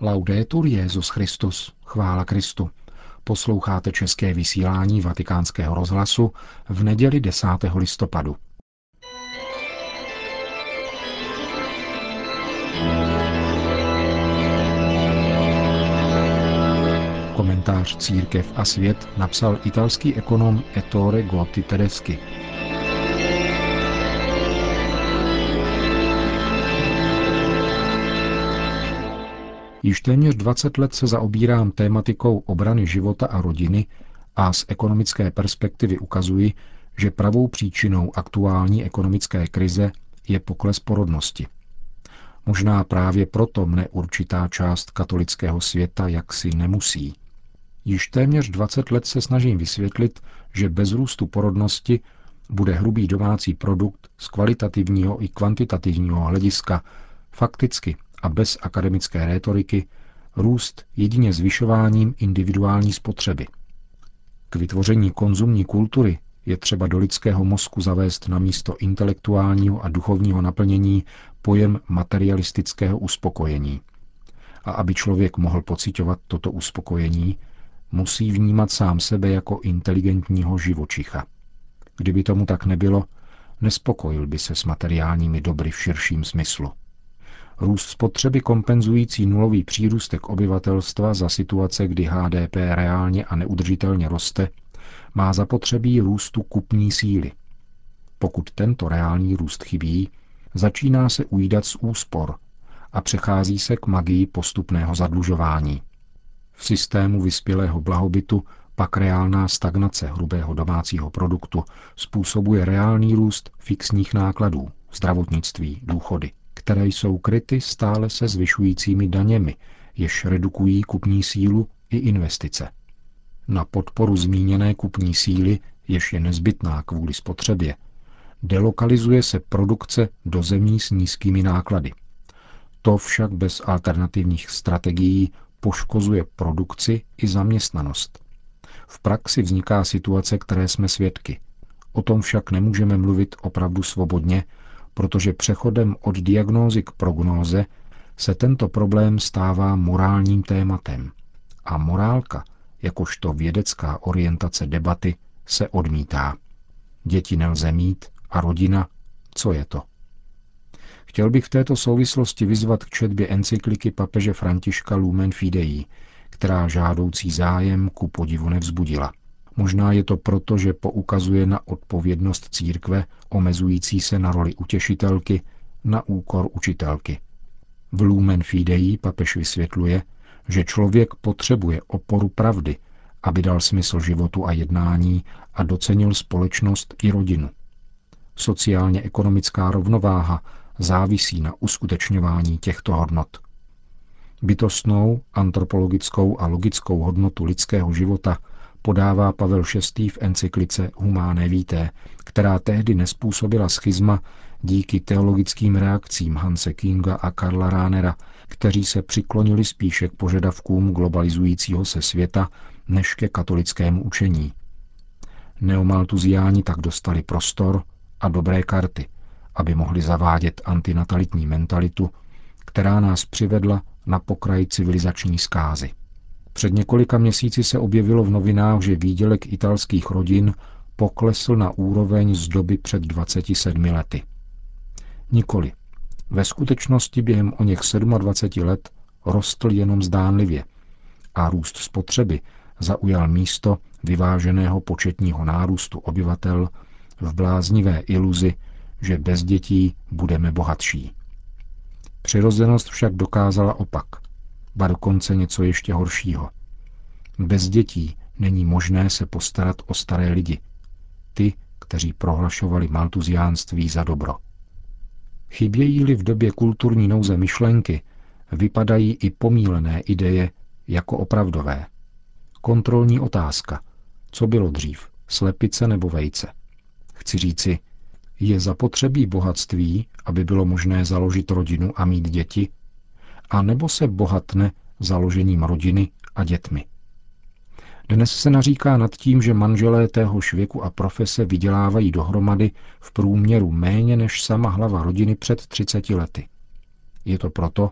Laudetur Jezus Christus, chvála Kristu. Posloucháte české vysílání Vatikánského rozhlasu v neděli 10. listopadu. Komentář Církev a svět napsal italský ekonom Ettore Gotti Tedeschi. Již téměř 20 let se zaobírám tématikou obrany života a rodiny a z ekonomické perspektivy ukazuji, že pravou příčinou aktuální ekonomické krize je pokles porodnosti. Možná právě proto mne určitá část katolického světa jaksi nemusí. Již téměř 20 let se snažím vysvětlit, že bez růstu porodnosti bude hrubý domácí produkt z kvalitativního i kvantitativního hlediska fakticky a bez akademické rétoriky růst jedině zvyšováním individuální spotřeby. K vytvoření konzumní kultury je třeba do lidského mozku zavést na místo intelektuálního a duchovního naplnění pojem materialistického uspokojení. A aby člověk mohl pocitovat toto uspokojení, musí vnímat sám sebe jako inteligentního živočicha. Kdyby tomu tak nebylo, nespokojil by se s materiálními dobry v širším smyslu. Růst spotřeby kompenzující nulový přírůstek obyvatelstva za situace, kdy HDP reálně a neudržitelně roste, má zapotřebí růstu kupní síly. Pokud tento reálný růst chybí, začíná se ujídat z úspor a přechází se k magii postupného zadlužování. V systému vyspělého blahobytu pak reálná stagnace hrubého domácího produktu způsobuje reálný růst fixních nákladů, zdravotnictví, důchody které jsou kryty stále se zvyšujícími daněmi, jež redukují kupní sílu i investice. Na podporu zmíněné kupní síly, jež je nezbytná kvůli spotřebě, delokalizuje se produkce do zemí s nízkými náklady. To však bez alternativních strategií poškozuje produkci i zaměstnanost. V praxi vzniká situace, které jsme svědky. O tom však nemůžeme mluvit opravdu svobodně, protože přechodem od diagnózy k prognóze se tento problém stává morálním tématem. A morálka, jakožto vědecká orientace debaty, se odmítá. Děti nelze mít a rodina, co je to? Chtěl bych v této souvislosti vyzvat k četbě encykliky papeže Františka Lumen Fidei, která žádoucí zájem ku podivu nevzbudila – Možná je to proto, že poukazuje na odpovědnost církve, omezující se na roli utěšitelky, na úkor učitelky. V Lumen Fidei papež vysvětluje, že člověk potřebuje oporu pravdy, aby dal smysl životu a jednání a docenil společnost i rodinu. Sociálně-ekonomická rovnováha závisí na uskutečňování těchto hodnot. Bytostnou, antropologickou a logickou hodnotu lidského života – podává Pavel VI. v encyklice Humáné víté, která tehdy nespůsobila schizma díky teologickým reakcím Hanse Kinga a Karla Ránera, kteří se přiklonili spíše k požadavkům globalizujícího se světa než ke katolickému učení. Neomaltuziáni tak dostali prostor a dobré karty, aby mohli zavádět antinatalitní mentalitu, která nás přivedla na pokraj civilizační zkázy. Před několika měsíci se objevilo v novinách, že výdělek italských rodin poklesl na úroveň z doby před 27 lety. Nikoli. Ve skutečnosti během o něch 27 let rostl jenom zdánlivě a růst spotřeby zaujal místo vyváženého početního nárůstu obyvatel v bláznivé iluzi, že bez dětí budeme bohatší. Přirozenost však dokázala opak – ba dokonce něco ještě horšího. Bez dětí není možné se postarat o staré lidi, ty, kteří prohlašovali maltuziánství za dobro. Chybějí-li v době kulturní nouze myšlenky, vypadají i pomílené ideje jako opravdové. Kontrolní otázka. Co bylo dřív, slepice nebo vejce? Chci říci, je zapotřebí bohatství, aby bylo možné založit rodinu a mít děti, a nebo se bohatne založením rodiny a dětmi. Dnes se naříká nad tím, že manželé téhož věku a profese vydělávají dohromady v průměru méně než sama hlava rodiny před 30 lety. Je to proto,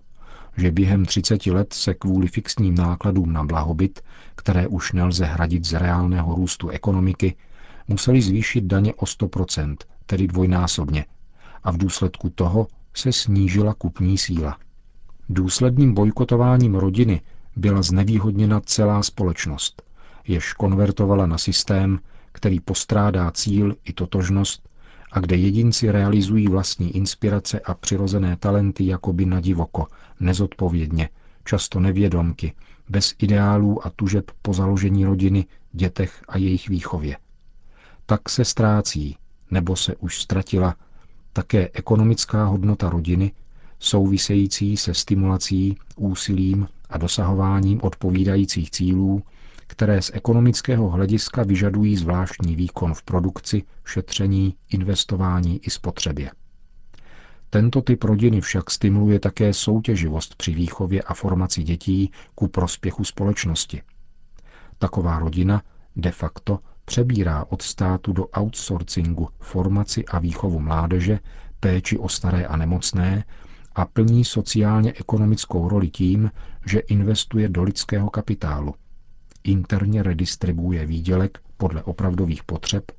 že během 30 let se kvůli fixním nákladům na blahobyt, které už nelze hradit z reálného růstu ekonomiky, museli zvýšit daně o 100%, tedy dvojnásobně, a v důsledku toho se snížila kupní síla. Důsledným bojkotováním rodiny byla znevýhodněna celá společnost, jež konvertovala na systém, který postrádá cíl i totožnost a kde jedinci realizují vlastní inspirace a přirozené talenty jakoby na divoko, nezodpovědně, často nevědomky, bez ideálů a tužeb po založení rodiny, dětech a jejich výchově. Tak se ztrácí, nebo se už ztratila, také ekonomická hodnota rodiny, související se stimulací, úsilím a dosahováním odpovídajících cílů, které z ekonomického hlediska vyžadují zvláštní výkon v produkci, šetření, investování i spotřebě. Tento typ rodiny však stimuluje také soutěživost při výchově a formaci dětí ku prospěchu společnosti. Taková rodina de facto přebírá od státu do outsourcingu formaci a výchovu mládeže, péči o staré a nemocné a plní sociálně-ekonomickou roli tím, že investuje do lidského kapitálu, interně redistribuje výdělek podle opravdových potřeb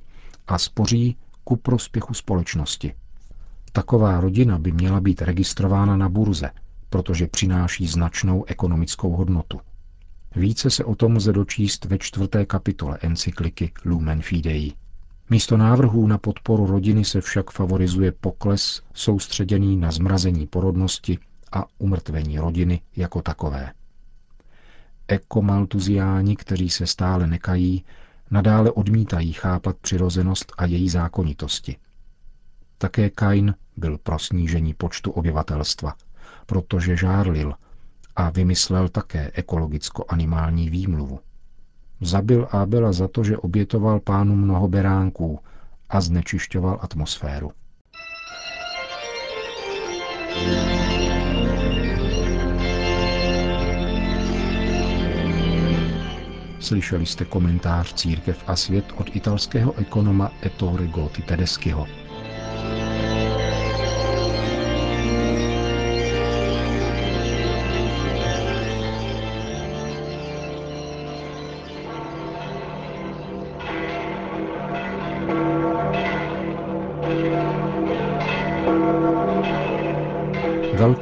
a spoří ku prospěchu společnosti. Taková rodina by měla být registrována na burze, protože přináší značnou ekonomickou hodnotu. Více se o tom lze dočíst ve čtvrté kapitole encykliky Lumen Fidei. Místo návrhů na podporu rodiny se však favorizuje pokles soustředěný na zmrazení porodnosti a umrtvení rodiny jako takové. Ekomaltuziáni, kteří se stále nekají, nadále odmítají chápat přirozenost a její zákonitosti. Také Kain byl pro snížení počtu obyvatelstva, protože žárlil a vymyslel také ekologicko-animální výmluvu. Zabil Abela za to, že obětoval pánu mnoho beránků a znečišťoval atmosféru. Slyšeli jste komentář Církev a svět od italského ekonoma Ettore Gotti Tedeschiho.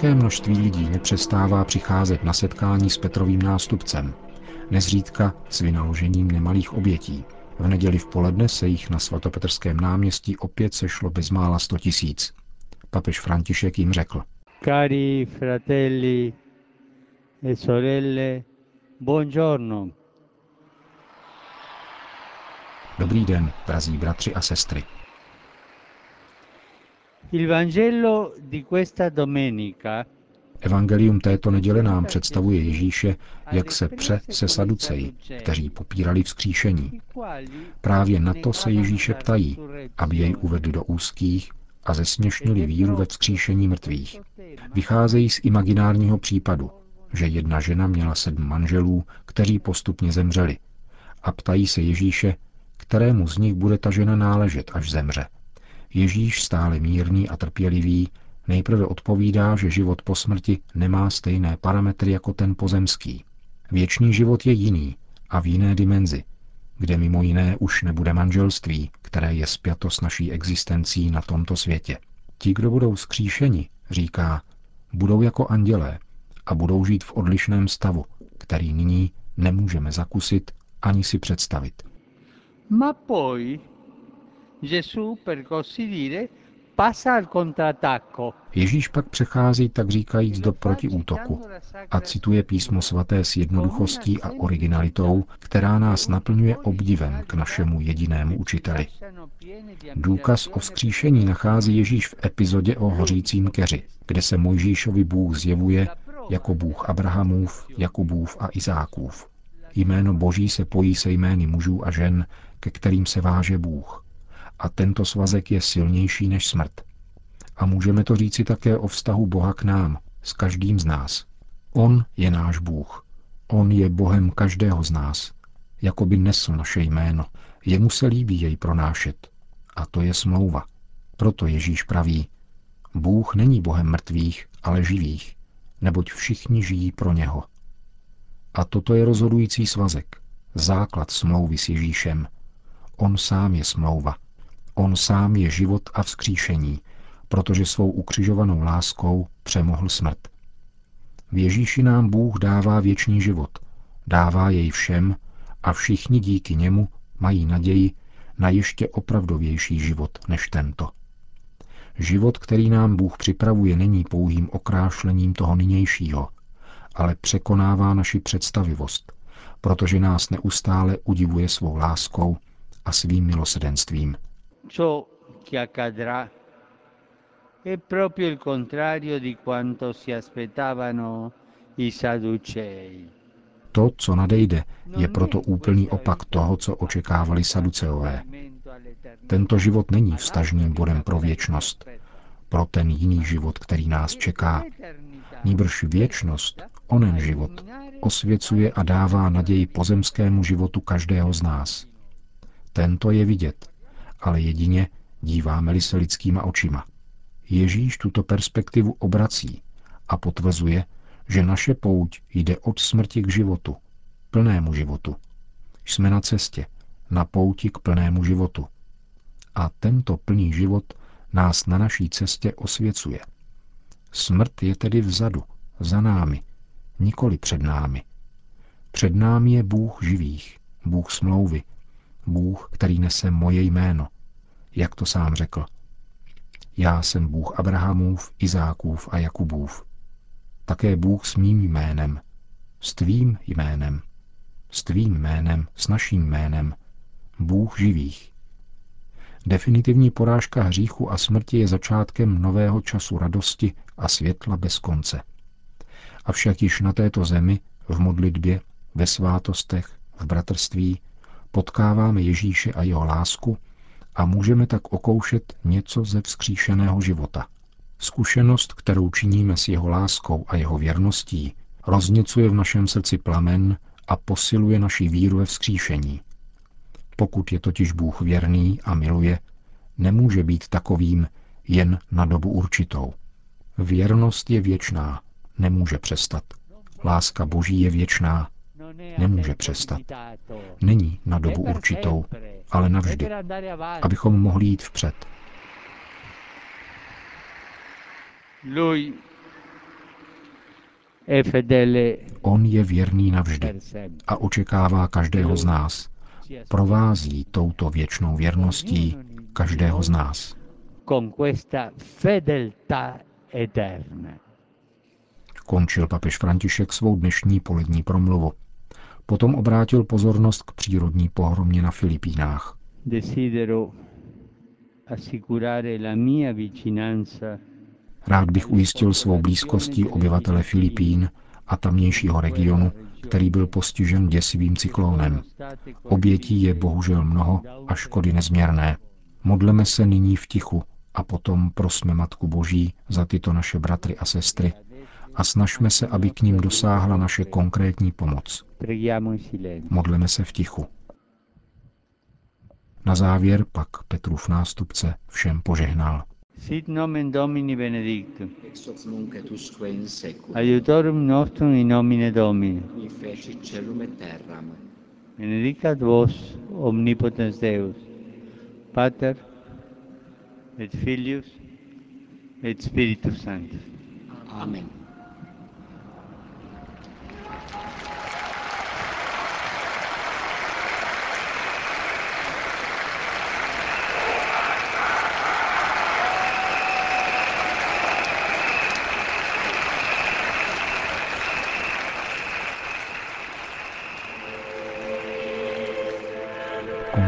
Velké množství lidí nepřestává přicházet na setkání s Petrovým nástupcem, nezřídka s vynaložením nemalých obětí. V neděli v poledne se jich na svatopetrském náměstí opět sešlo bezmála sto tisíc. Papež František jim řekl. Cari fratelli e sorelle, buongiorno. Dobrý den, drazí bratři a sestry. Il Vangelo di questa domenica Evangelium této neděle nám představuje Ježíše, jak se pře se Saduceji, kteří popírali vzkříšení. Právě na to se Ježíše ptají, aby jej uvedli do úzkých a zesměšnili víru ve vzkříšení mrtvých. Vycházejí z imaginárního případu, že jedna žena měla sedm manželů, kteří postupně zemřeli. A ptají se Ježíše, kterému z nich bude ta žena náležet, až zemře. Ježíš stále mírný a trpělivý nejprve odpovídá, že život po smrti nemá stejné parametry jako ten pozemský. Věčný život je jiný a v jiné dimenzi, kde mimo jiné už nebude manželství, které je spjato s naší existencí na tomto světě. Ti, kdo budou skříšeni, říká, budou jako andělé a budou žít v odlišném stavu, který nyní nemůžeme zakusit ani si představit. Ma poi Gesù, per così dire, Ježíš pak přechází, tak říkajíc, do protiútoku a cituje písmo svaté s jednoduchostí a originalitou, která nás naplňuje obdivem k našemu jedinému učiteli. Důkaz o vzkříšení nachází Ježíš v epizodě o hořícím keři, kde se Mojžíšovi Bůh zjevuje jako Bůh Abrahamův, Jakubův a Izákův. Jméno Boží se pojí se jmény mužů a žen, ke kterým se váže Bůh a tento svazek je silnější než smrt. A můžeme to říci také o vztahu Boha k nám, s každým z nás. On je náš Bůh. On je Bohem každého z nás. Jako by nesl naše jméno. Jemu se líbí jej pronášet. A to je smlouva. Proto Ježíš praví, Bůh není Bohem mrtvých, ale živých. neboť všichni žijí pro něho. A toto je rozhodující svazek, základ smlouvy s Ježíšem. On sám je smlouva. On sám je život a vzkříšení, protože svou ukřižovanou láskou přemohl smrt. V Ježíši nám Bůh dává věčný život, dává jej všem a všichni díky němu mají naději na ještě opravdovější život než tento. Život, který nám Bůh připravuje, není pouhým okrášlením toho nynějšího, ale překonává naši představivost, protože nás neustále udivuje svou láskou a svým milosedenstvím. Ciò che accadrà è proprio il contrario di quanto si aspettavano i Sadducei. To, co nadejde, je proto úplný opak toho, co očekávali saduceové. Tento život není vstažným bodem pro věčnost, pro ten jiný život, který nás čeká. Níbrž věčnost, onen život, osvěcuje a dává naději pozemskému životu každého z nás. Tento je vidět, ale jedině díváme-li se lidskýma očima. Ježíš tuto perspektivu obrací a potvrzuje, že naše pouť jde od smrti k životu, plnému životu. Jsme na cestě, na pouti k plnému životu. A tento plný život nás na naší cestě osvěcuje. Smrt je tedy vzadu, za námi, nikoli před námi. Před námi je Bůh živých, Bůh smlouvy, Bůh, který nese moje jméno, jak to sám řekl. Já jsem Bůh Abrahamův, Izákův a Jakubův. Také Bůh s mým jménem, s tvým jménem, s tvým jménem, s naším jménem, Bůh živých. Definitivní porážka hříchu a smrti je začátkem nového času radosti a světla bez konce. Avšak již na této zemi, v modlitbě, ve svátostech, v bratrství, potkáváme Ježíše a jeho lásku a můžeme tak okoušet něco ze vzkříšeného života. Zkušenost, kterou činíme s jeho láskou a jeho věrností, rozněcuje v našem srdci plamen a posiluje naši víru ve vzkříšení. Pokud je totiž Bůh věrný a miluje, nemůže být takovým jen na dobu určitou. Věrnost je věčná, nemůže přestat. Láska Boží je věčná, nemůže přestat. Není na dobu určitou, ale navždy, abychom mohli jít vpřed. On je věrný navždy a očekává každého z nás. Provází touto věčnou věrností každého z nás. Končil papež František svou dnešní polední promluvu. Potom obrátil pozornost k přírodní pohromě na Filipínách. Rád bych ujistil svou blízkostí obyvatele Filipín a tamnějšího regionu, který byl postižen děsivým cyklónem. Obětí je bohužel mnoho a škody nezměrné. Modleme se nyní v tichu a potom prosme Matku Boží za tyto naše bratry a sestry, a snažme se, aby k ním dosáhla naše konkrétní pomoc. Modleme se v tichu. Na závěr pak Petrův nástupce všem požehnal. Sit nomen Domini benedictum. Ex hoc nunc et usque in seculum. Aiutorium nostrum in nomine Domini. Qui feci celum et terram. Benedicat vos omnipotens Deus, Pater et Filius et Spiritus Sanctus. Amen.